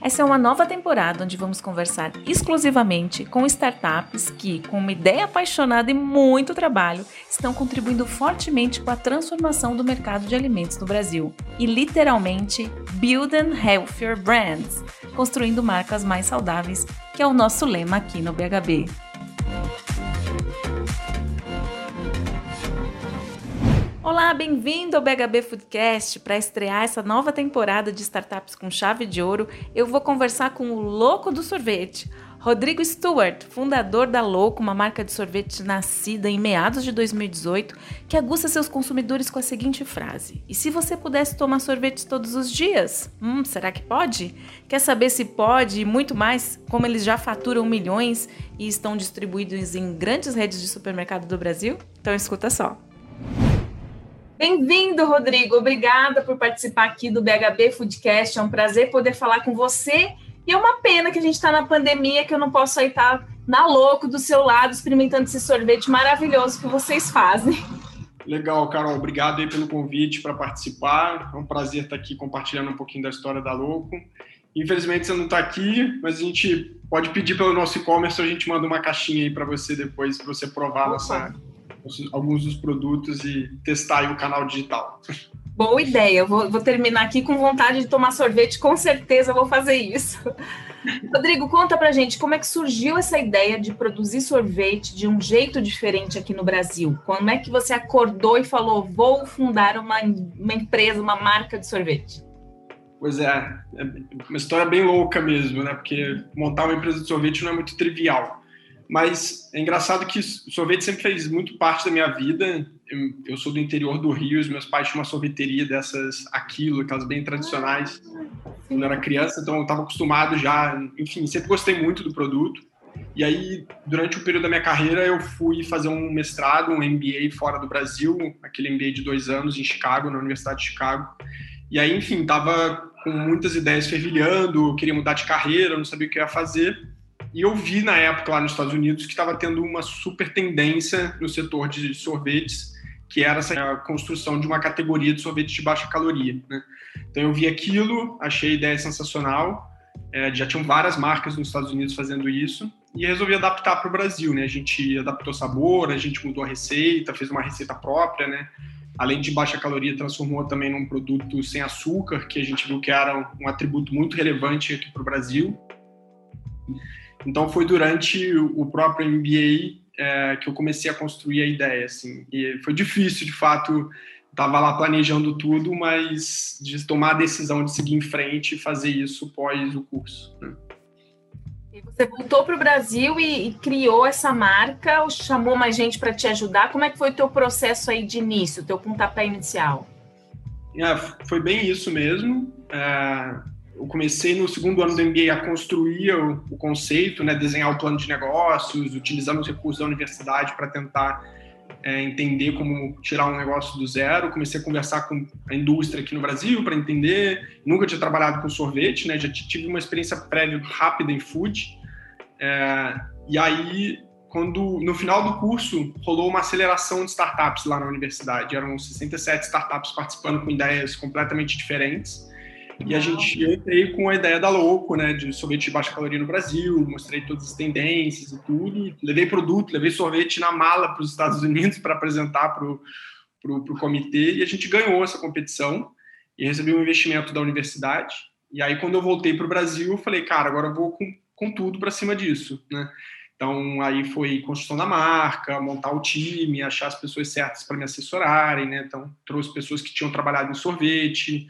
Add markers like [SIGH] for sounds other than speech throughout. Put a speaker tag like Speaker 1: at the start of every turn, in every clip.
Speaker 1: Essa é uma nova temporada onde vamos conversar exclusivamente com startups que, com uma ideia apaixonada e muito trabalho, estão contribuindo fortemente com a transformação do mercado de alimentos no Brasil e literalmente building healthier brands, construindo marcas mais saudáveis, que é o nosso lema aqui no BHB. Olá, bem-vindo ao BHB Foodcast. Para estrear essa nova temporada de Startups com Chave de Ouro, eu vou conversar com o louco do sorvete, Rodrigo Stewart, fundador da Louco, uma marca de sorvete nascida em meados de 2018, que aguça seus consumidores com a seguinte frase: E se você pudesse tomar sorvete todos os dias? Hum, será que pode? Quer saber se pode e muito mais? Como eles já faturam milhões e estão distribuídos em grandes redes de supermercado do Brasil? Então escuta só. Bem-vindo, Rodrigo. Obrigada por participar aqui do BHB Foodcast. É um prazer poder falar com você. E é uma pena que a gente está na pandemia, que eu não posso estar tá na louco do seu lado, experimentando esse sorvete maravilhoso que vocês fazem.
Speaker 2: Legal, Carol. Obrigado aí pelo convite para participar. É um prazer estar aqui compartilhando um pouquinho da história da Louco. Infelizmente você não está aqui, mas a gente pode pedir pelo nosso e-commerce, a gente manda uma caixinha aí para você depois, para você provar nossa, alguns dos produtos e testar o canal digital.
Speaker 1: Boa ideia. Vou, vou, terminar aqui com vontade de tomar sorvete, com certeza vou fazer isso. [LAUGHS] Rodrigo, conta pra gente como é que surgiu essa ideia de produzir sorvete de um jeito diferente aqui no Brasil? Como é que você acordou e falou, vou fundar uma, uma empresa, uma marca de sorvete?
Speaker 2: Pois é, é uma história bem louca mesmo, né? Porque montar uma empresa de sorvete não é muito trivial. Mas é engraçado que sorvete sempre fez muito parte da minha vida. Eu, eu sou do interior do Rio, os meus pais tinham uma sorveteria dessas aquilo, aquelas bem tradicionais, quando eu era criança, então eu estava acostumado já, enfim, sempre gostei muito do produto. E aí, durante o período da minha carreira, eu fui fazer um mestrado, um MBA fora do Brasil, aquele MBA de dois anos em Chicago, na Universidade de Chicago. E aí, enfim, estava com muitas ideias fervilhando, queria mudar de carreira, não sabia o que ia fazer. E eu vi na época lá nos Estados Unidos que estava tendo uma super tendência no setor de sorvetes, que era essa construção de uma categoria de sorvetes de baixa caloria. Né? Então eu vi aquilo, achei a ideia sensacional. É, já tinham várias marcas nos Estados Unidos fazendo isso e resolvi adaptar para o Brasil, né? A gente adaptou sabor, a gente mudou a receita, fez uma receita própria, né? Além de baixa caloria, transformou também num produto sem açúcar, que a gente viu que era um atributo muito relevante aqui para o Brasil. Então foi durante o próprio MBA é, que eu comecei a construir a ideia, assim. E foi difícil, de fato, estava lá planejando tudo, mas de tomar a decisão de seguir em frente e fazer isso pós o curso. Né?
Speaker 1: Você voltou para o Brasil e, e, criou essa marca, ou chamou mais gente para te ajudar? Como é que foi o teu processo aí de início, o teu pontapé inicial?
Speaker 2: É, foi bem isso mesmo. É, eu comecei no segundo ano do MBA a construir o, o conceito, né, desenhar o plano de negócios, utilizando os recursos da universidade para tentar é, entender como tirar um negócio do zero. Comecei a conversar com a indústria aqui no Brasil para entender. Nunca tinha trabalhado com sorvete, né? Já tive uma experiência prévia rápida em food. É, e aí, quando no final do curso rolou uma aceleração de startups lá na universidade, eram 67 startups participando com ideias completamente diferentes. E a gente eu entrei com a ideia da Louco, né, de sorvete de baixa caloria no Brasil, mostrei todas as tendências e tudo. Levei produto, levei sorvete na mala para os Estados Unidos [LAUGHS] para apresentar para o comitê e a gente ganhou essa competição e recebi um investimento da universidade. E aí, quando eu voltei para o Brasil, eu falei, cara, agora eu vou com, com tudo para cima disso, né? Então, aí foi construção da marca, montar o time, achar as pessoas certas para me assessorarem, né? Então, trouxe pessoas que tinham trabalhado em sorvete,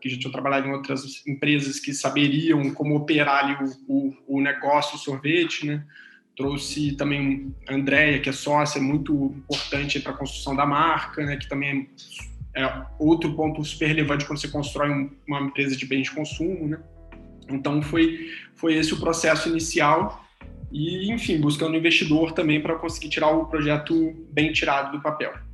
Speaker 2: que já tinham trabalhado em outras empresas que saberiam como operar ali o, o, o negócio o sorvete, né? Trouxe também a Andrea, que é sócia, muito importante para a construção da marca, né? Que também é outro ponto super relevante quando você constrói um, uma empresa de bens de consumo, né? Então foi foi esse o processo inicial e enfim buscando investidor também para conseguir tirar o projeto bem tirado do papel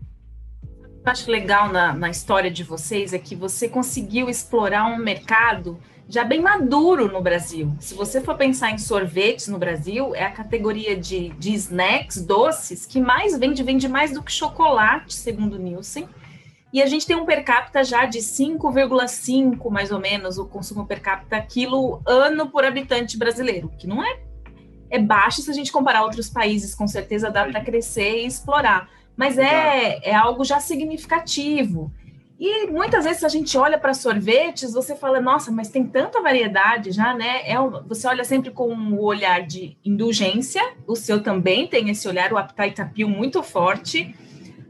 Speaker 1: eu acho legal na, na história de vocês é que você conseguiu explorar um mercado já bem maduro no Brasil. Se você for pensar em sorvetes no Brasil, é a categoria de, de snacks, doces, que mais vende, vende mais do que chocolate, segundo Nielsen. E a gente tem um per capita já de 5,5, mais ou menos, o consumo per capita quilo ano por habitante brasileiro, que não é, é baixo se a gente comparar outros países, com certeza dá para crescer e explorar. Mas é, é algo já significativo. E muitas vezes, a gente olha para sorvetes, você fala, nossa, mas tem tanta variedade já, né? É, você olha sempre com o olhar de indulgência, o seu também tem esse olhar, o appeal muito forte,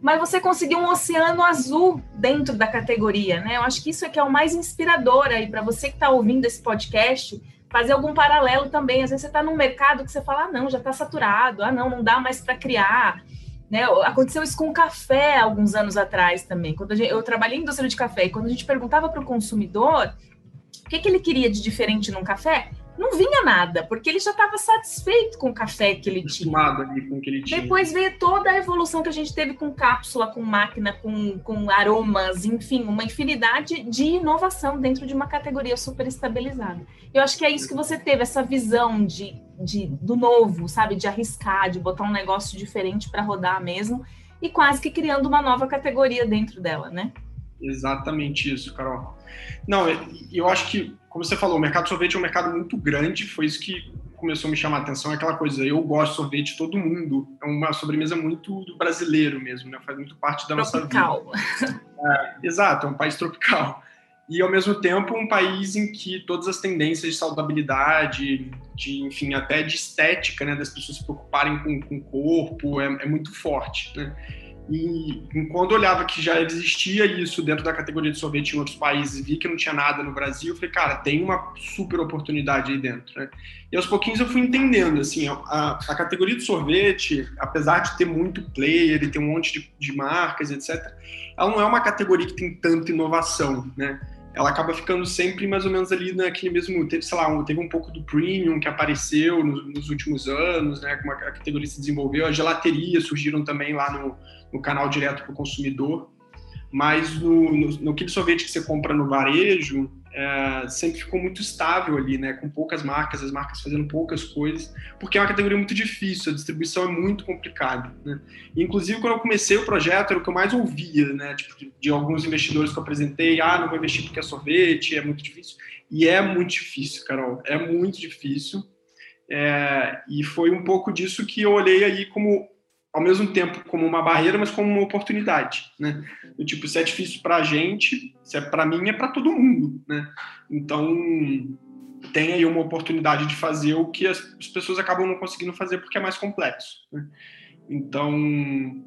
Speaker 1: mas você conseguiu um oceano azul dentro da categoria, né? Eu acho que isso é que é o mais inspirador aí para você que está ouvindo esse podcast, fazer algum paralelo também. Às vezes você está num mercado que você fala, ah, não, já está saturado, ah, não, não dá mais para criar. Né? Aconteceu isso com o café alguns anos atrás também. Quando gente, eu trabalhei em indústria de café e quando a gente perguntava para o consumidor o que, que ele queria de diferente num café, não vinha nada, porque ele já estava satisfeito com o café que ele tinha.
Speaker 2: Ali com o que ele tinha.
Speaker 1: Depois veio toda a evolução que a gente teve com cápsula, com máquina, com, com aromas, enfim, uma infinidade de inovação dentro de uma categoria super estabilizada. Eu acho que é isso que você teve, essa visão de, de do novo, sabe? De arriscar, de botar um negócio diferente para rodar mesmo, e quase que criando uma nova categoria dentro dela, né?
Speaker 2: Exatamente isso, Carol. Não, eu acho que como você falou, o mercado de sorvete é um mercado muito grande, foi isso que começou a me chamar a atenção, é aquela coisa, eu gosto de sorvete, todo mundo, é uma sobremesa muito do brasileiro mesmo, né? faz muito parte da
Speaker 1: tropical.
Speaker 2: nossa vida. É, exato, é um país tropical. E, ao mesmo tempo, um país em que todas as tendências de saudabilidade, de, enfim, até de estética, né, das pessoas se preocuparem com, com o corpo, é, é muito forte, né? E quando olhava que já existia isso dentro da categoria de sorvete em outros países, vi que não tinha nada no Brasil, eu falei, cara, tem uma super oportunidade aí dentro, né? E aos pouquinhos eu fui entendendo, assim, a, a categoria de sorvete, apesar de ter muito player e ter um monte de, de marcas, etc., ela não é uma categoria que tem tanta inovação, né? Ela acaba ficando sempre mais ou menos ali naquele mesmo, teve, sei lá, um, teve um pouco do premium que apareceu nos, nos, últimos anos, né, como a categoria se desenvolveu, a gelateria surgiram também lá no, no canal direto para o consumidor, mas no, no, no aquele sorvete que você compra no varejo, é, sempre ficou muito estável ali, né? Com poucas marcas, as marcas fazendo poucas coisas, porque é uma categoria muito difícil, a distribuição é muito complicada, né? Inclusive, quando eu comecei o projeto, era o que eu mais ouvia, né? Tipo, de, de, alguns investidores que eu apresentei, ah, não vou investir porque é sorvete, é muito difícil. E é muito difícil, Carol, é muito difícil. É, e foi um pouco disso que eu olhei aí como ao mesmo tempo como uma barreira, mas como uma oportunidade, né? Do tipo, se é difícil para a gente, se é para mim, é para todo mundo, né? Então, tem aí uma oportunidade de fazer o que as, pessoas acabam não conseguindo fazer porque é mais complexo, né? Então,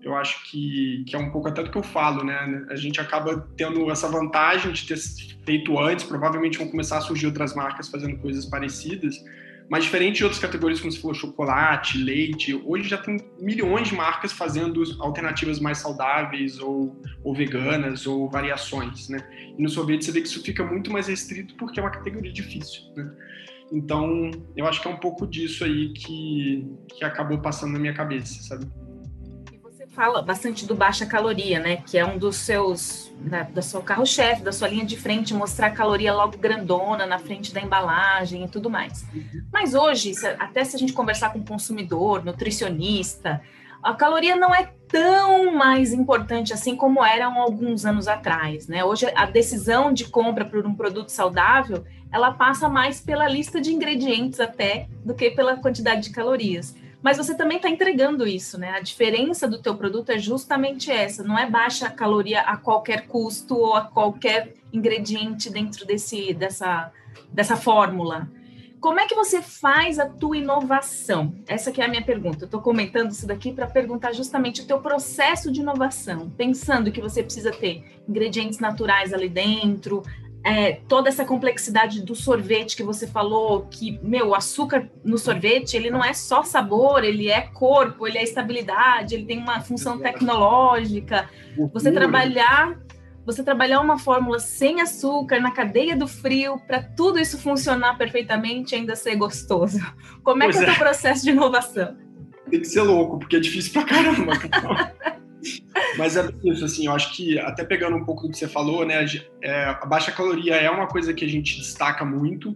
Speaker 2: eu acho que, que é um pouco até do que eu falo, né? A gente acaba tendo essa vantagem de ter feito antes, provavelmente vão começar a surgir outras marcas fazendo coisas parecidas, mas diferente de outras categorias, como você falou, chocolate, leite, hoje já tem milhões de marcas fazendo alternativas mais saudáveis ou, ou veganas ou variações, né? E no sorvete você vê que isso fica muito mais restrito porque é uma categoria difícil, né? Então, eu acho que é um pouco disso aí que, que acabou passando na minha cabeça, sabe?
Speaker 1: Fala bastante do baixa caloria, né? Que é um dos seus, da, da seu carro-chefe, da sua linha de frente, mostrar a caloria logo grandona na frente da embalagem e tudo mais. Mas hoje, até se a gente conversar com consumidor, nutricionista, a caloria não é tão mais importante assim como eram alguns anos atrás, né? Hoje a decisão de compra por um produto saudável, ela passa mais pela lista de ingredientes até do que pela quantidade de calorias mas você também está entregando isso, né? A diferença do teu produto é justamente essa, não é baixa caloria a qualquer custo ou a qualquer ingrediente dentro desse, dessa, dessa fórmula. Como é que você faz a tua inovação? Essa que é a minha pergunta. Eu estou comentando isso daqui para perguntar justamente o teu processo de inovação, pensando que você precisa ter ingredientes naturais ali dentro, é, toda essa complexidade do sorvete que você falou, que, meu, o açúcar no sorvete, ele não é só sabor, ele é corpo, ele é estabilidade, ele tem uma função tecnológica. Você trabalhar, você trabalhar uma fórmula sem açúcar na cadeia do frio para tudo isso funcionar perfeitamente e ainda ser gostoso. Como é pois que é, é o processo de inovação?
Speaker 2: Tem que ser louco, porque é difícil pra caramba. [LAUGHS] Mas é isso, assim, eu acho que até pegando um pouco do que você falou, né, é, a baixa caloria é uma coisa que a gente destaca muito,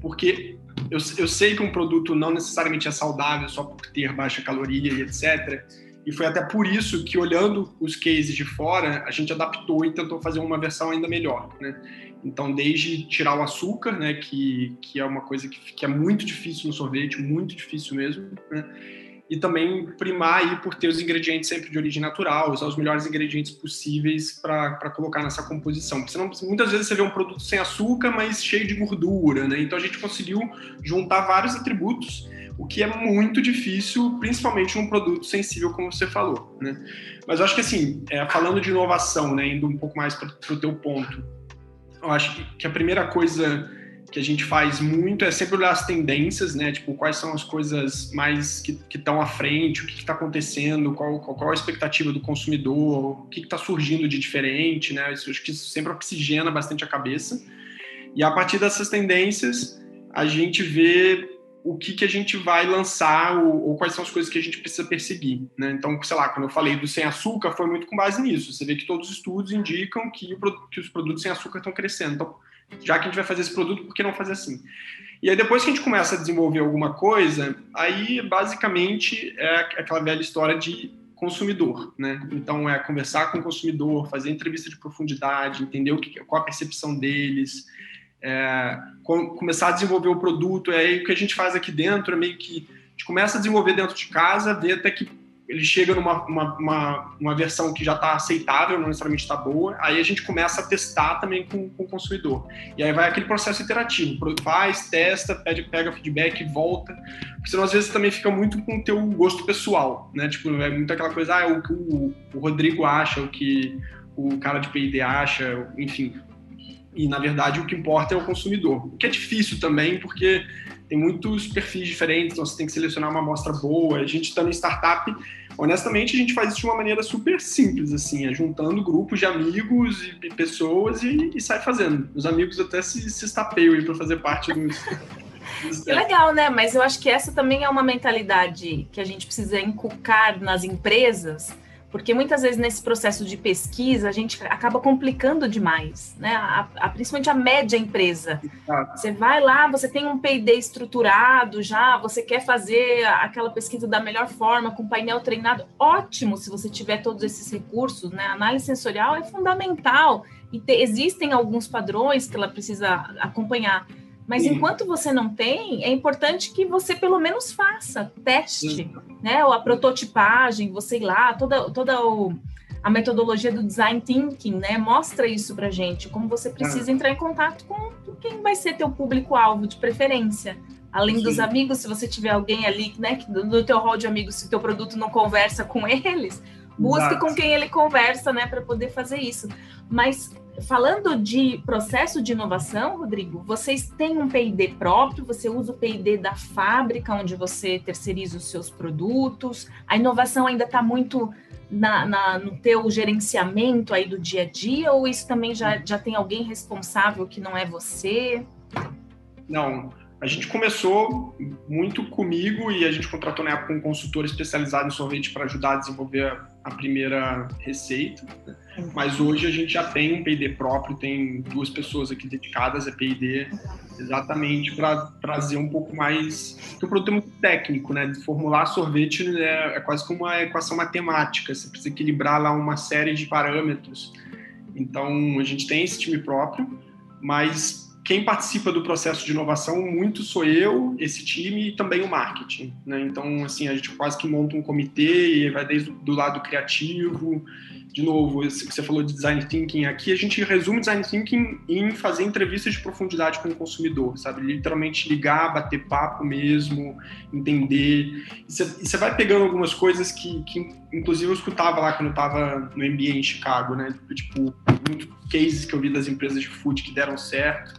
Speaker 2: porque eu, eu sei que um produto não necessariamente é saudável só por ter baixa caloria e etc. e foi até por isso que, olhando os cases de fora, a gente adaptou e tentou fazer uma versão ainda melhor, né? Então, desde tirar o açúcar, né, que, que é uma coisa que, que é muito difícil no sorvete, muito difícil mesmo, né? E também primar aí por ter os ingredientes sempre de origem natural, usar os melhores ingredientes possíveis para colocar nessa composição. Porque senão, muitas vezes você vê um produto sem açúcar, mas cheio de gordura, né? Então a gente conseguiu juntar vários atributos, o que é muito difícil, principalmente num produto sensível, como você falou, né? Mas eu acho que assim, é, falando de inovação, né, indo um pouco mais para o teu ponto, eu acho que a primeira coisa que a gente faz muito é sempre olhar as tendências, né? Tipo, quais são as coisas mais que estão à frente, o que está acontecendo, qual, qual, qual, a expectativa do consumidor, o que está surgindo de diferente, né? Isso, acho que isso sempre oxigena bastante a cabeça. E a partir dessas tendências, a gente vê o que, que a gente vai lançar ou, ou, quais são as coisas que a gente precisa perseguir. Né? Então, sei lá, quando eu falei do sem açúcar, foi muito com base nisso. Você vê que todos os estudos indicam que, o, que os produtos sem açúcar estão crescendo. Então, já que a gente vai fazer esse produto, por que não fazer assim? E aí depois que a gente começa a desenvolver alguma coisa, aí basicamente é aquela velha história de consumidor, né? Então é conversar com o consumidor, fazer entrevista de profundidade, entender o que, qual a percepção deles, é, começar a desenvolver o produto. É aí o que a gente faz aqui dentro é meio que a gente começa a desenvolver dentro de casa, ver até que ele chega numa uma, uma, uma versão que já está aceitável, não necessariamente está boa, aí a gente começa a testar também com, com, o consumidor. E aí vai aquele processo iterativo, faz, testa, pede, pega feedback, volta, porque senão às vezes também fica muito com o teu gosto pessoal, né? Tipo, é muito aquela coisa, ah, é o que o, o Rodrigo acha, o que o cara de P&D acha, enfim. E, na verdade, o que importa é o consumidor. O que é difícil também, porque tem muitos perfis diferentes, então você tem que selecionar uma amostra boa. A gente está no startup, honestamente, a gente faz isso de uma maneira super simples, assim, é juntando grupos de amigos e pessoas e, e sai fazendo. Os amigos até se, se estapeiam para fazer parte dos. [LAUGHS]
Speaker 1: Que legal, né? Mas eu acho que essa também é uma mentalidade que a gente precisa inculcar nas empresas porque muitas vezes nesse processo de pesquisa a gente acaba complicando demais, né? A, a, principalmente a média empresa. Você vai lá, você tem um P&D estruturado já, você quer fazer aquela pesquisa da melhor forma, com painel treinado, ótimo se você tiver todos esses recursos, né? A análise sensorial é fundamental e te, existem alguns padrões que ela precisa acompanhar. Mas Sim. enquanto você não tem, é importante que você pelo menos faça, teste, Sim. né? Ou a prototipagem, você ir lá, toda, toda o, a metodologia do design thinking, né? Mostra isso pra gente, como você precisa ah. entrar em contato com quem vai ser teu público-alvo de preferência. Além Sim. dos amigos, se você tiver alguém ali, né, do teu hall de amigos, se o teu produto não conversa com [LAUGHS] eles, busque Exato. com quem ele conversa, né, para poder fazer isso. Mas falando de processo de inovação, Rodrigo, vocês têm um P&D próprio, você usa o P&D da fábrica onde você terceiriza os seus produtos. A inovação ainda está muito na, na, no teu gerenciamento aí do dia a dia ou isso também já, já tem alguém responsável que não é você?
Speaker 2: Não, a gente começou muito comigo e a gente contratou na época um consultor especializado em sorvete para ajudar a desenvolver a primeira receita. Né? Mas hoje a gente já tem um P&D próprio, tem duas pessoas aqui dedicadas a P&D exatamente para trazer um pouco mais... Porque o produto é muito técnico, né? Formular sorvete é, é quase como uma equação matemática, você precisa equilibrar lá uma série de parâmetros. Então, a gente tem esse time próprio, mas quem participa do processo de inovação muito sou eu, esse time e também o marketing. Né? Então, assim, a gente quase que monta um comitê e vai desde do lado criativo. De novo, você falou de design thinking aqui, a gente resume design thinking em fazer entrevistas de profundidade com o consumidor, sabe? Literalmente ligar, bater papo mesmo, entender. E você vai pegando algumas coisas que, que, inclusive, eu escutava lá quando eu estava no MBA em Chicago, né? Tipo, muitos cases que eu vi das empresas de food que deram certo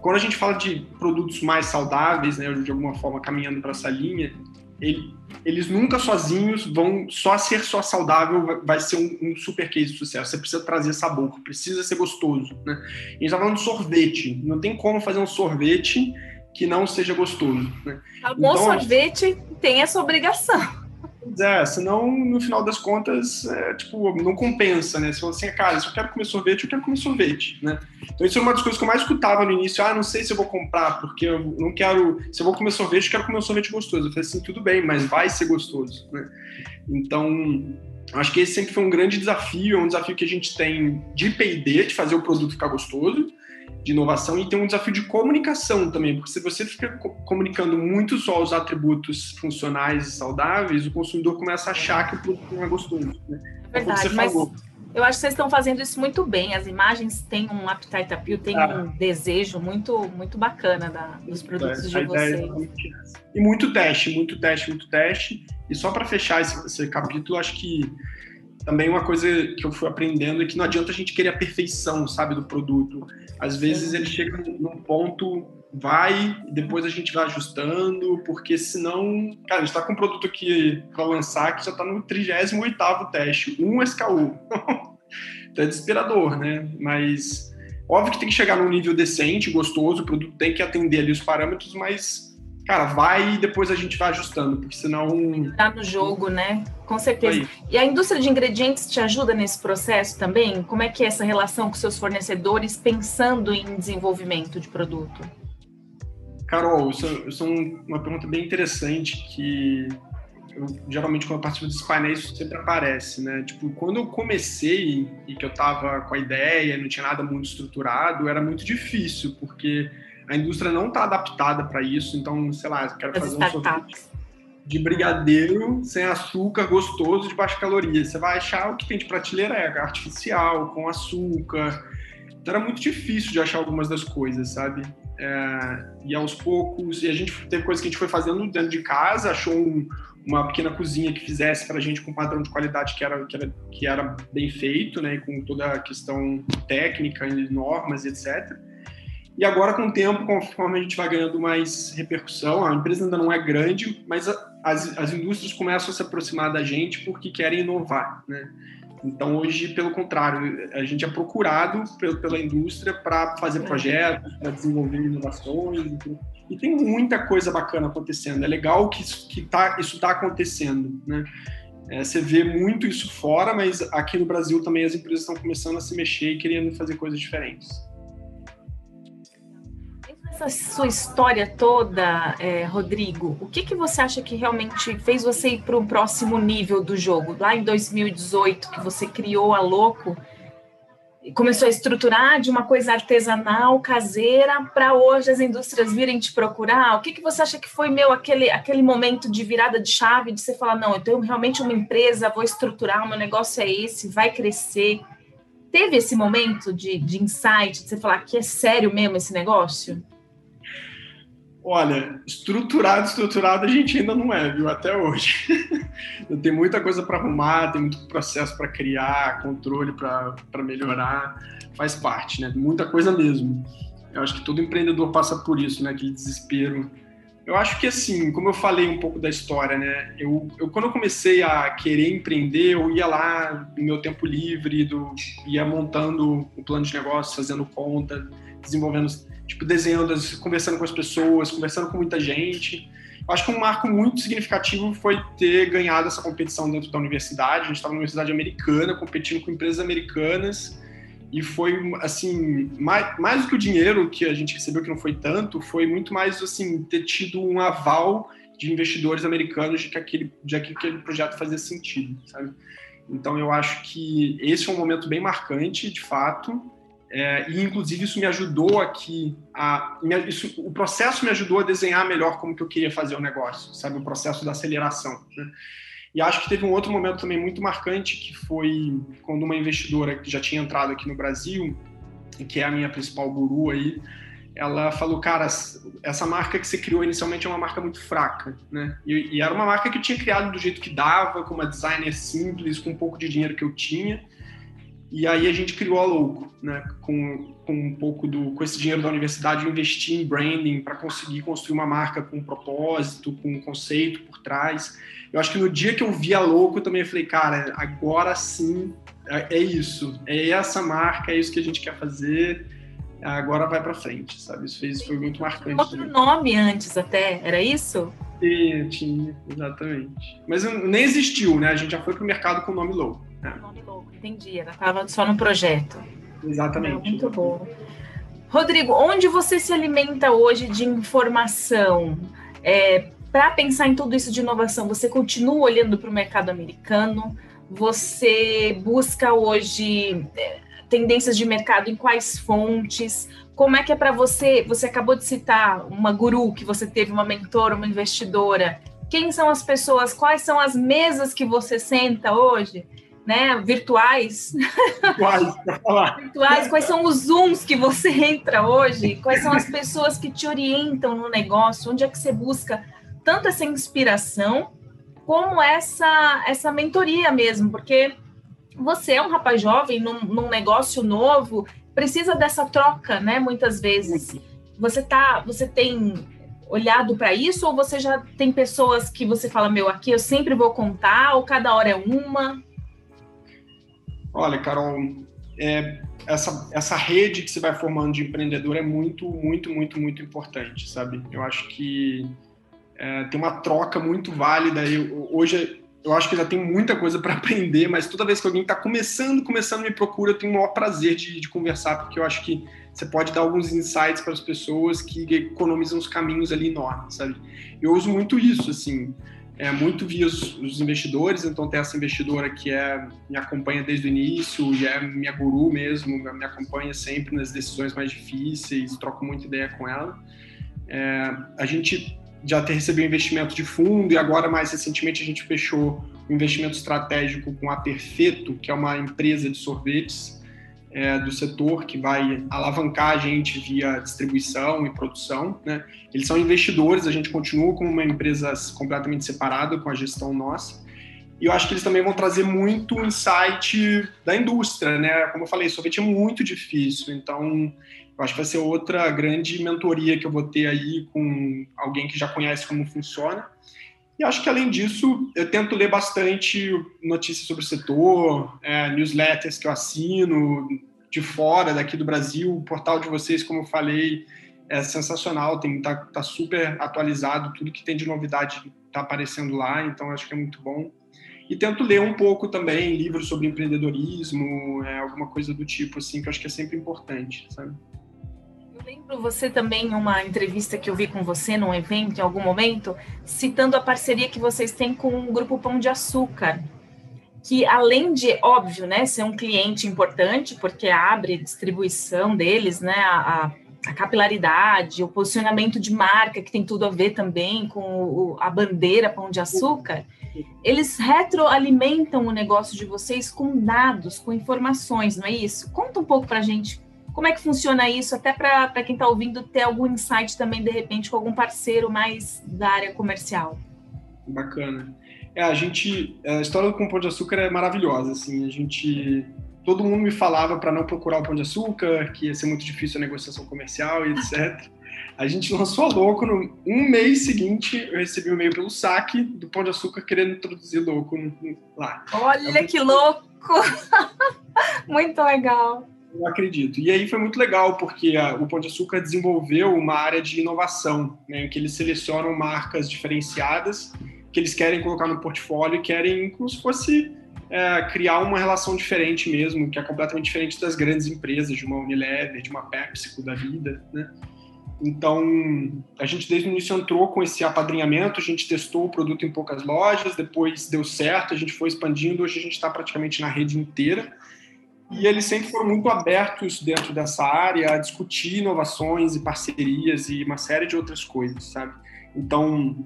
Speaker 2: quando a gente fala de produtos mais saudáveis, né, de alguma forma caminhando para essa linha, ele, eles nunca sozinhos vão só ser só saudável vai ser um, um, super case de sucesso. Você precisa trazer sabor, precisa ser gostoso, né? A gente está falando de sorvete, não tem como fazer um sorvete que não seja gostoso. Né?
Speaker 1: A bom então, sorvete tem essa obrigação.
Speaker 2: Pois é, senão, no final das contas, é, tipo, não compensa, né? Você, cara, se eu quero comer sorvete, eu quero comer sorvete, né? Então, isso é uma das coisas que eu mais escutava no início. Ah, não sei se eu vou comprar, porque eu não quero... Se eu vou comer sorvete, eu quero comer um sorvete gostoso. Eu falei assim, tudo bem, mas vai ser gostoso, né? Então, acho que esse sempre foi um grande desafio, é um desafio que a gente tem de P&D, de fazer o produto ficar gostoso, de inovação e tem um desafio de comunicação também, porque se você fica comunicando muito só os atributos funcionais e saudáveis, o consumidor começa a achar que o produto não é gostoso. Né?
Speaker 1: É verdade, mas eu acho que vocês estão fazendo isso muito bem. As imagens têm um appetite appeal, têm ah. um desejo muito muito bacana da, dos produtos é, de vocês.
Speaker 2: e muito teste, muito teste, muito teste. E só para fechar esse, esse capítulo, acho que também uma coisa que eu fui aprendendo é que não adianta a gente querer a perfeição, sabe, do produto. Às vezes ele chega num ponto, vai, depois a gente vai ajustando, porque senão, cara, a gente tá com um produto aqui para lançar que já tá no 38º teste, um SKU. [LAUGHS] então é desesperador, né? Mas óbvio que tem que chegar num nível decente, gostoso, o produto tem que atender ali os parâmetros, mas cara, vai e depois a gente vai ajustando, porque senão.
Speaker 1: Tá no jogo, né? Com certeza. E a indústria de ingredientes te ajuda nesse processo também? Como é que é essa relação com seus fornecedores pensando em desenvolvimento de produto?
Speaker 2: Carol, isso, isso é uma pergunta bem interessante que eu, geralmente quando eu participo desses painéis isso sempre aparece, né? Tipo, quando eu comecei e que eu tava com a ideia, não tinha nada muito estruturado, era muito difícil, porque a indústria não está adaptada para isso, então, sei lá, eu quero fazer um sorvete de brigadeiro sem açúcar, gostoso, de baixa caloria. Você vai achar o que tem de prateleira é artificial, com açúcar. Então era muito difícil de achar algumas das coisas, sabe? É, e aos poucos, e a gente teve coisas que a gente foi fazendo dentro de casa, achou um, uma pequena cozinha que fizesse para a gente com um padrão de qualidade que era, que era, que era bem feito, né, com toda a questão técnica, normas, etc. E agora, com o tempo, conforme a gente vai ganhando mais repercussão, a empresa ainda não é grande, mas as, as indústrias começam a se aproximar da gente porque querem inovar, né? Então, hoje, pelo contrário, a gente é procurado pela indústria para fazer projetos, para desenvolver inovações. E tem muita coisa bacana acontecendo. É legal que isso que tá, está acontecendo. Né? É, você vê muito isso fora, mas aqui no Brasil também as empresas estão começando a se mexer e querendo fazer coisas diferentes
Speaker 1: essa sua história toda, é, Rodrigo, o que, que você acha que realmente fez você ir para o próximo nível do jogo? Lá em 2018, que você criou a Louco, começou a estruturar de uma coisa artesanal, caseira, para hoje as indústrias virem te procurar? O que, que você acha que foi, meu, aquele, aquele momento de virada de chave, de você falar, não, eu tenho realmente uma empresa, vou estruturar, o meu negócio é esse, vai crescer. Teve esse momento de, de insight, de você falar que é sério mesmo esse negócio?
Speaker 2: Olha, estruturado, estruturado a gente ainda não é, viu? Até hoje. [LAUGHS] tem muita coisa para arrumar, tem muito processo para criar, controle para melhorar, faz parte, né? Muita coisa mesmo. Eu acho que todo empreendedor passa por isso, né? Aquele desespero. Eu acho que assim, como eu falei um pouco da história, né? Eu, eu quando eu comecei a querer empreender, eu ia lá no meu tempo livre, do, ia montando o plano de negócio, fazendo conta, desenvolvendo tipo, desenhando, conversando com as pessoas, conversando com muita gente. Acho que um marco muito significativo foi ter ganhado essa competição dentro da universidade. A gente estava na universidade americana, competindo com empresas americanas. E foi, assim, mais, mais do que o dinheiro que a gente recebeu, que não foi tanto, foi muito mais, assim, ter tido um aval de investidores americanos de que aquele, de que aquele projeto fazia sentido, sabe? Então, eu acho que esse é um momento bem marcante, de fato, é, e inclusive isso me ajudou aqui a isso, o processo me ajudou a desenhar melhor como que eu queria fazer o negócio sabe? O processo da aceleração né? e acho que teve um outro momento também muito marcante que foi quando uma investidora que já tinha entrado aqui no Brasil que é a minha principal guru aí ela falou cara essa marca que você criou inicialmente é uma marca muito fraca né? E, e era uma marca que eu tinha criado do jeito que dava com uma designer simples com um pouco de dinheiro que eu tinha e aí a gente criou a Louco, né? Com, com um pouco do com esse dinheiro da universidade, eu investi em branding para conseguir construir uma marca com um propósito, com um conceito por trás. Eu acho que no dia que eu vi a Louco, eu também falei, cara, agora sim é, é isso, é essa marca, é isso que a gente quer fazer. Agora vai para frente, sabe? Isso fez, foi muito marcante.
Speaker 1: Outro também. nome antes até, era isso?
Speaker 2: Tinha, tinha, exatamente. Mas nem existiu, né? A gente já foi pro mercado com o nome louco. Né?
Speaker 1: Nome louco, entendi. Ela estava só no projeto.
Speaker 2: Exatamente.
Speaker 1: Muito bom. Rodrigo, onde você se alimenta hoje de informação? É, para pensar em tudo isso de inovação, você continua olhando para o mercado americano? Você busca hoje é, tendências de mercado em quais fontes? Como é que é para você? Você acabou de citar uma guru que você teve, uma mentora, uma investidora. Quem são as pessoas? Quais são as mesas que você senta hoje? Né, virtuais.
Speaker 2: Virtuais, falar.
Speaker 1: virtuais. Quais são os Zooms que você [LAUGHS] entra hoje? Quais são as pessoas que te orientam no negócio? Onde é que você busca tanto essa inspiração como essa, essa mentoria mesmo? Porque você é um rapaz jovem num, num negócio novo, precisa dessa troca, né? Muitas vezes. Você tá, você tem olhado para isso ou você já tem pessoas que você fala, meu, aqui eu sempre vou contar, ou cada hora é uma?
Speaker 2: Olha, Carol, é, essa, essa rede que você vai formando de empreendedor é muito, muito, muito, muito importante, sabe? Eu acho que é, tem uma troca muito válida. Eu, hoje eu acho que já tenho muita coisa para aprender, mas toda vez que alguém está começando, começando me procura, eu tenho o maior prazer de, de, conversar, porque eu acho que você pode dar alguns insights para as pessoas que economizam os caminhos ali enormes, sabe? Eu uso muito isso, assim, é muito via os, os, investidores, então tem essa investidora que é me acompanha desde o início e é minha guru mesmo, me acompanha sempre nas decisões mais difíceis, troco muita ideia com ela. É, a gente já ter recebido investimento de fundo e agora mais recentemente a gente fechou um investimento estratégico com a Perfeito, que é uma empresa de sorvetes é, do setor que vai alavancar a gente via distribuição e produção. Né? Eles são investidores, a gente continua como uma empresa completamente separada com a gestão nossa. E eu acho que eles também vão trazer muito insight da indústria, né? Como eu falei, sorvete é muito difícil, então eu acho que vai ser outra grande mentoria que eu vou ter aí com alguém que já conhece como funciona. E acho que, além disso, eu tento ler bastante notícias sobre o setor, é, newsletters que eu assino de fora, daqui do Brasil. O portal de vocês, como eu falei, é sensacional, tem tá, tá super atualizado, tudo que tem de novidade está aparecendo lá, então acho que é muito bom. E tento ler um pouco também livros sobre empreendedorismo, é, alguma coisa do tipo, assim, que eu acho que é sempre importante, sabe?
Speaker 1: Lembro você também, uma entrevista que eu vi com você num evento em algum momento, citando a parceria que vocês têm com o Grupo Pão de Açúcar, que além de, óbvio, né, ser um cliente importante, porque abre distribuição deles, né, a, a capilaridade, o posicionamento de marca, que tem tudo a ver também com o, a bandeira Pão de Açúcar, eles retroalimentam o negócio de vocês com dados, com informações, não é isso? Conta um pouco para gente como é que funciona isso, até para quem está ouvindo ter algum insight também, de repente, com algum parceiro mais da área comercial?
Speaker 2: Bacana. É, a gente, a história do Pão de Açúcar é maravilhosa, assim, a gente, todo mundo me falava para não procurar o Pão de Açúcar, que ia ser muito difícil a negociação comercial e etc. A gente lançou a Louco, no um mês seguinte eu recebi um e-mail pelo saque do Pão de Açúcar querendo introduzir Louco lá.
Speaker 1: Olha que louco! [LAUGHS] muito legal.
Speaker 2: Eu acredito. E aí foi muito legal, porque a, o Pão de Açúcar desenvolveu uma área de inovação, né, em que eles selecionam marcas diferenciadas que eles querem colocar no portfólio e querem como se fosse é, criar uma relação diferente mesmo, que é completamente diferente das grandes empresas, de uma Unilever, de uma PepsiCo da vida, né? Então, a gente desde o início entrou com esse apadrinhamento, a gente testou o produto em poucas lojas, depois deu certo, a gente foi expandindo, hoje a gente está praticamente na rede inteira. E eles sempre foram muito abertos dentro dessa área a discutir inovações e parcerias e uma série de outras coisas, sabe? Então,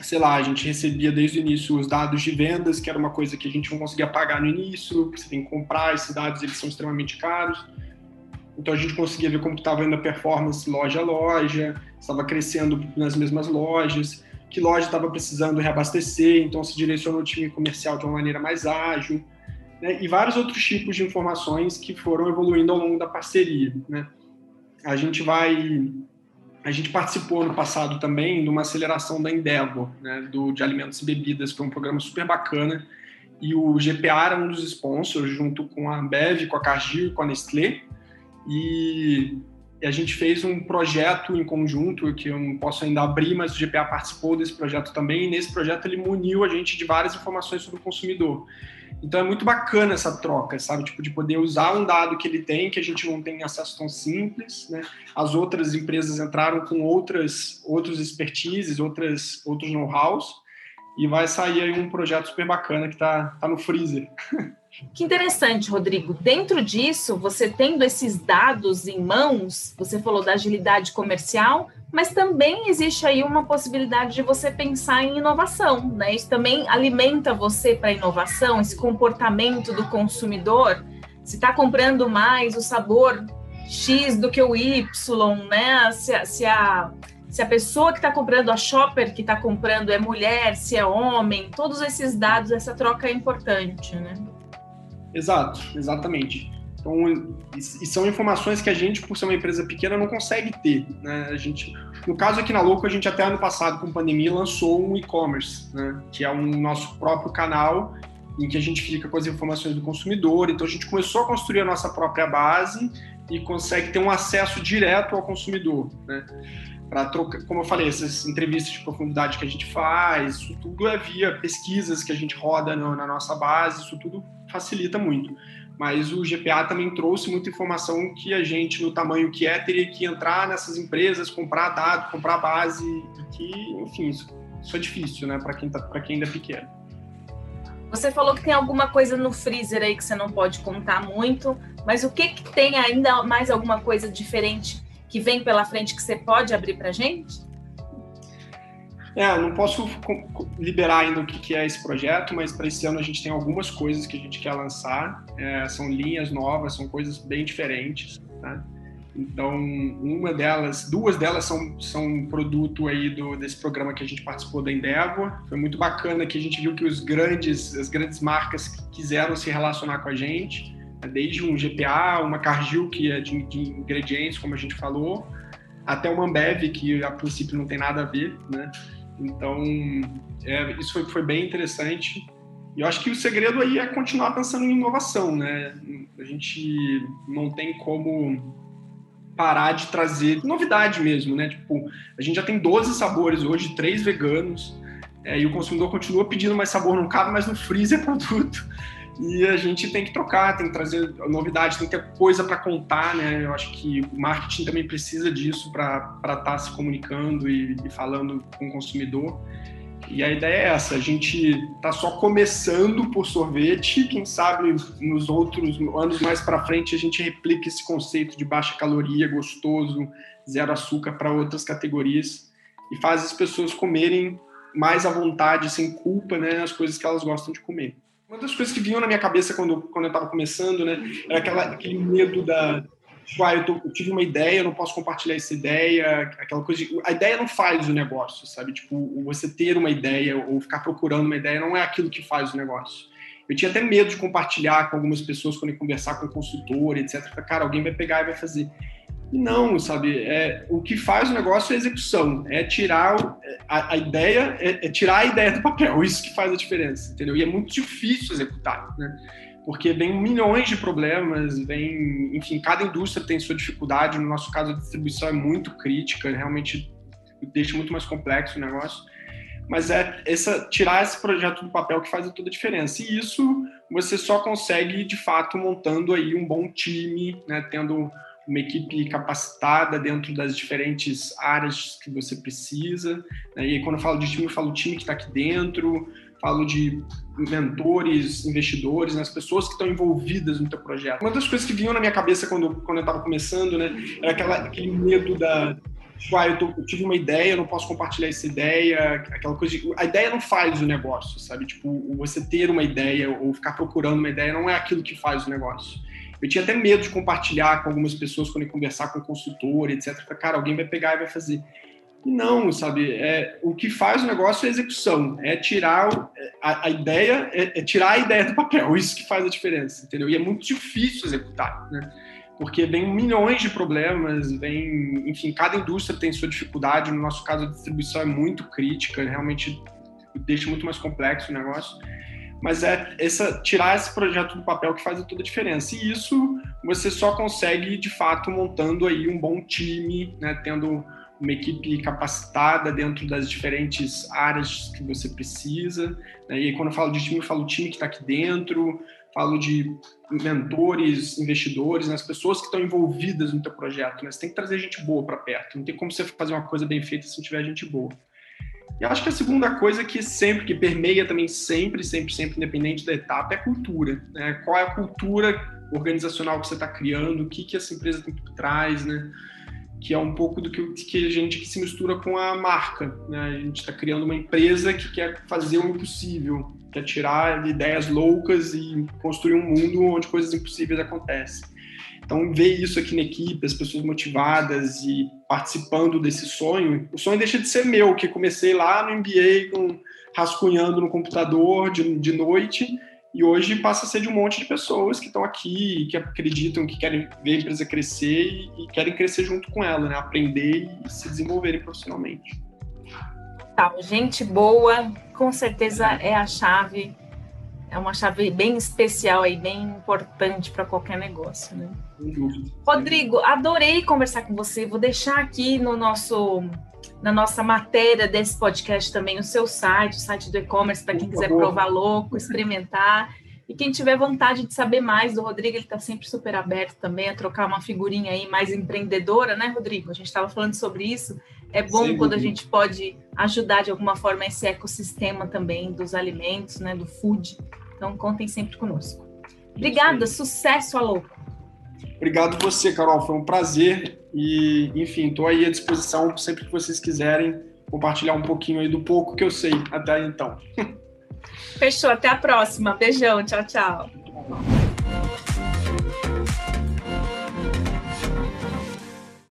Speaker 2: sei lá, a gente recebia desde o início os dados de vendas, que era uma coisa que a gente não conseguia pagar no início, você tem que comprar esses dados, eles são extremamente caros. Então a gente conseguia ver como estava indo a performance loja a loja, estava crescendo nas mesmas lojas, que loja estava precisando reabastecer, então se direcionou o time comercial de uma maneira mais ágil né, e vários outros tipos de informações que foram evoluindo ao longo da parceria. Né. A gente vai, a gente participou no passado também de uma aceleração da Endeavor, né, do de alimentos e bebidas, foi um programa super bacana. E o GPA era um dos sponsors, junto com a Ambev, com a Cargill, com a Nestlé. E a gente fez um projeto em conjunto, que eu não posso ainda abrir, mas o GPA participou desse projeto também, e nesse projeto ele muniu a gente de várias informações sobre o consumidor. Então é muito bacana essa troca, sabe? Tipo, de poder usar um dado que ele tem, que a gente não tem acesso tão simples, né? As outras empresas entraram com outras, outros expertises, outras, outros know-hows, e vai sair aí um projeto super bacana que está tá no freezer. [LAUGHS]
Speaker 1: Que interessante, Rodrigo. Dentro disso, você tendo esses dados em mãos, você falou da agilidade comercial, mas também existe aí uma possibilidade de você pensar em inovação, né? Isso também alimenta você para inovação, esse comportamento do consumidor. Se está comprando mais o sabor X do que o Y, né? Se, se a se a pessoa que está comprando, a shopper que está comprando é mulher, se é homem, todos esses dados, essa troca é importante, né?
Speaker 2: Exato, exatamente. Então, e são informações que a gente, por ser uma empresa pequena, não consegue ter. Né? A gente, no caso aqui na Louco, a gente até ano passado, com pandemia, lançou um e-commerce, né? que é um nosso próprio canal em que a gente fica com as informações do consumidor. Então, a gente começou a construir a nossa própria base e consegue ter um acesso direto ao consumidor. Né? para trocar, como eu falei, essas entrevistas de profundidade que a gente faz, isso tudo é via pesquisas que a gente roda na nossa base, isso tudo facilita muito. Mas o GPA também trouxe muita informação que a gente, no tamanho que é, teria que entrar nessas empresas, comprar dado, comprar base, que, enfim, isso, isso é difícil, né, para quem, tá, quem ainda é pequeno.
Speaker 1: Você falou que tem alguma coisa no freezer aí que você não pode contar muito, mas o que, que tem ainda mais alguma coisa diferente que vem pela frente que você pode abrir para gente?
Speaker 2: É, não posso liberar ainda o que é esse projeto, mas para esse ano a gente tem algumas coisas que a gente quer lançar. É, são linhas novas, são coisas bem diferentes. Tá? Então, uma delas, duas delas são, são produto aí do, desse programa que a gente participou da Endeavor. Foi muito bacana que a gente viu que os grandes, as grandes marcas quiseram se relacionar com a gente desde um GPA, uma Cargill, que é de, de ingredientes, como a gente falou, até uma Ambev, que a princípio não tem nada a ver, né? Então, é, isso foi, foi bem interessante. E eu acho que o segredo aí é continuar pensando em inovação, né? A gente não tem como parar de trazer novidade mesmo, né? Tipo, a gente já tem 12 sabores hoje, três veganos, é, e o consumidor continua pedindo mais sabor, não cabe mais no freezer produto e a gente tem que trocar, tem que trazer novidade, tem que ter coisa para contar, né? Eu acho que o marketing também precisa disso para estar tá se comunicando e, e, falando com o consumidor. E a ideia é essa: a gente está só começando por sorvete, quem sabe nos outros anos mais para frente a gente replica esse conceito de baixa caloria, gostoso, zero açúcar para outras categorias e faz as pessoas comerem mais à vontade, sem culpa, né? As coisas que elas gostam de comer. Uma das coisas que vinham na minha cabeça quando, quando eu estava começando, né, era aquela, aquele medo da. Tipo, ah, eu, tô, eu, tive uma ideia, eu não posso compartilhar essa ideia, aquela coisa. De, a ideia não faz o negócio, sabe? Tipo, você ter uma ideia ou ficar procurando uma ideia não é aquilo que faz o negócio. Eu tinha até medo de compartilhar com algumas pessoas quando eu conversar com o consultor, etc. Cara, alguém vai pegar e vai fazer. Não, sabe? É, o que faz o negócio é a execução, é tirar a, a ideia, é, é, tirar a ideia do papel, [LAUGHS] isso que faz a diferença, entendeu? E é muito difícil executar, né? Porque vem milhões de problemas, vem, enfim, cada indústria tem sua dificuldade. No nosso caso, a distribuição é muito crítica, realmente deixa muito mais complexo o negócio. Mas é essa tirar esse projeto do papel que faz toda a diferença. E isso você só consegue de fato montando aí um bom time, né? Tendo uma equipe capacitada dentro das diferentes áreas que você precisa. Né? E quando eu falo de time, eu falo time que está aqui dentro, falo de mentores, investidores, né? as pessoas que estão envolvidas no teu projeto. Uma das coisas que vinham na minha cabeça quando, quando eu estava começando, né, era aquela, aquele medo da tipo, ah, eu, tô, eu, tive uma ideia, eu não posso compartilhar essa ideia, aquela coisa de, a ideia não faz o negócio, sabe? Tipo, você ter uma ideia ou ficar procurando uma ideia não é aquilo que faz o negócio. Eu tinha até medo de compartilhar com algumas pessoas quando eu conversar com o consultor, etc. Cara, alguém vai pegar e vai fazer. Não, sabe? É, o que faz o negócio é a execução, é tirar a, a ideia, é, é, tirar a ideia do papel, [LAUGHS] isso que faz a diferença, entendeu? E é muito difícil executar, né? Porque vem milhões de problemas, vem, enfim, cada indústria tem sua dificuldade. No nosso caso, a distribuição é muito crítica, realmente deixa muito mais complexo o negócio. Mas é essa tirar esse projeto do papel que faz toda a diferença. E isso você só consegue de fato montando aí um bom time, né, tendo uma equipe capacitada dentro das diferentes áreas que você precisa. Né? E quando eu falo de time, eu falo time que está aqui dentro, falo de mentores, investidores, né? as pessoas que estão envolvidas no teu projeto. Né? Você tem que trazer gente boa para perto. Não tem como você fazer uma coisa bem feita se não tiver gente boa. E acho que a segunda coisa que sempre, que permeia também sempre, sempre, sempre, independente da etapa, é a cultura. Né? Qual é a cultura organizacional que você está criando, o que, que essa empresa tem por trás, né? que é um pouco do que, que a gente que se mistura com a marca. Né? A gente está criando uma empresa que quer fazer o impossível, quer tirar ideias loucas e construir um mundo onde coisas impossíveis acontecem. Então, ver isso aqui na equipe, as pessoas motivadas e participando desse sonho, o sonho deixa de ser meu, que comecei lá no MBA com, rascunhando no computador de, de noite, e hoje passa a ser de um monte de pessoas que estão aqui, que acreditam, que querem ver a empresa crescer e, querem crescer junto com ela, né? aprender e se desenvolverem profissionalmente.
Speaker 1: Tá, gente boa, com certeza é a chave, é uma chave bem especial e bem importante para qualquer negócio, né? Rodrigo, adorei conversar com você. Vou deixar aqui no nosso na nossa matéria desse podcast também o seu site, o site do e-commerce, para quem quiser provar louco, experimentar. E quem tiver vontade de saber mais do Rodrigo, ele está sempre super aberto também a trocar uma figurinha aí mais empreendedora, né, Rodrigo? A gente estava falando sobre isso. É bom Sim, quando a gente pode ajudar de alguma forma esse ecossistema também dos alimentos, né, do food. Então, contem sempre conosco. Obrigada, sucesso a louco.
Speaker 2: Obrigado você, Carol. Foi um prazer. E, enfim, estou aí à disposição sempre que vocês quiserem compartilhar um pouquinho aí do pouco que eu sei até então. [LAUGHS]
Speaker 1: Fechou. Até a próxima. Beijão. Tchau, tchau.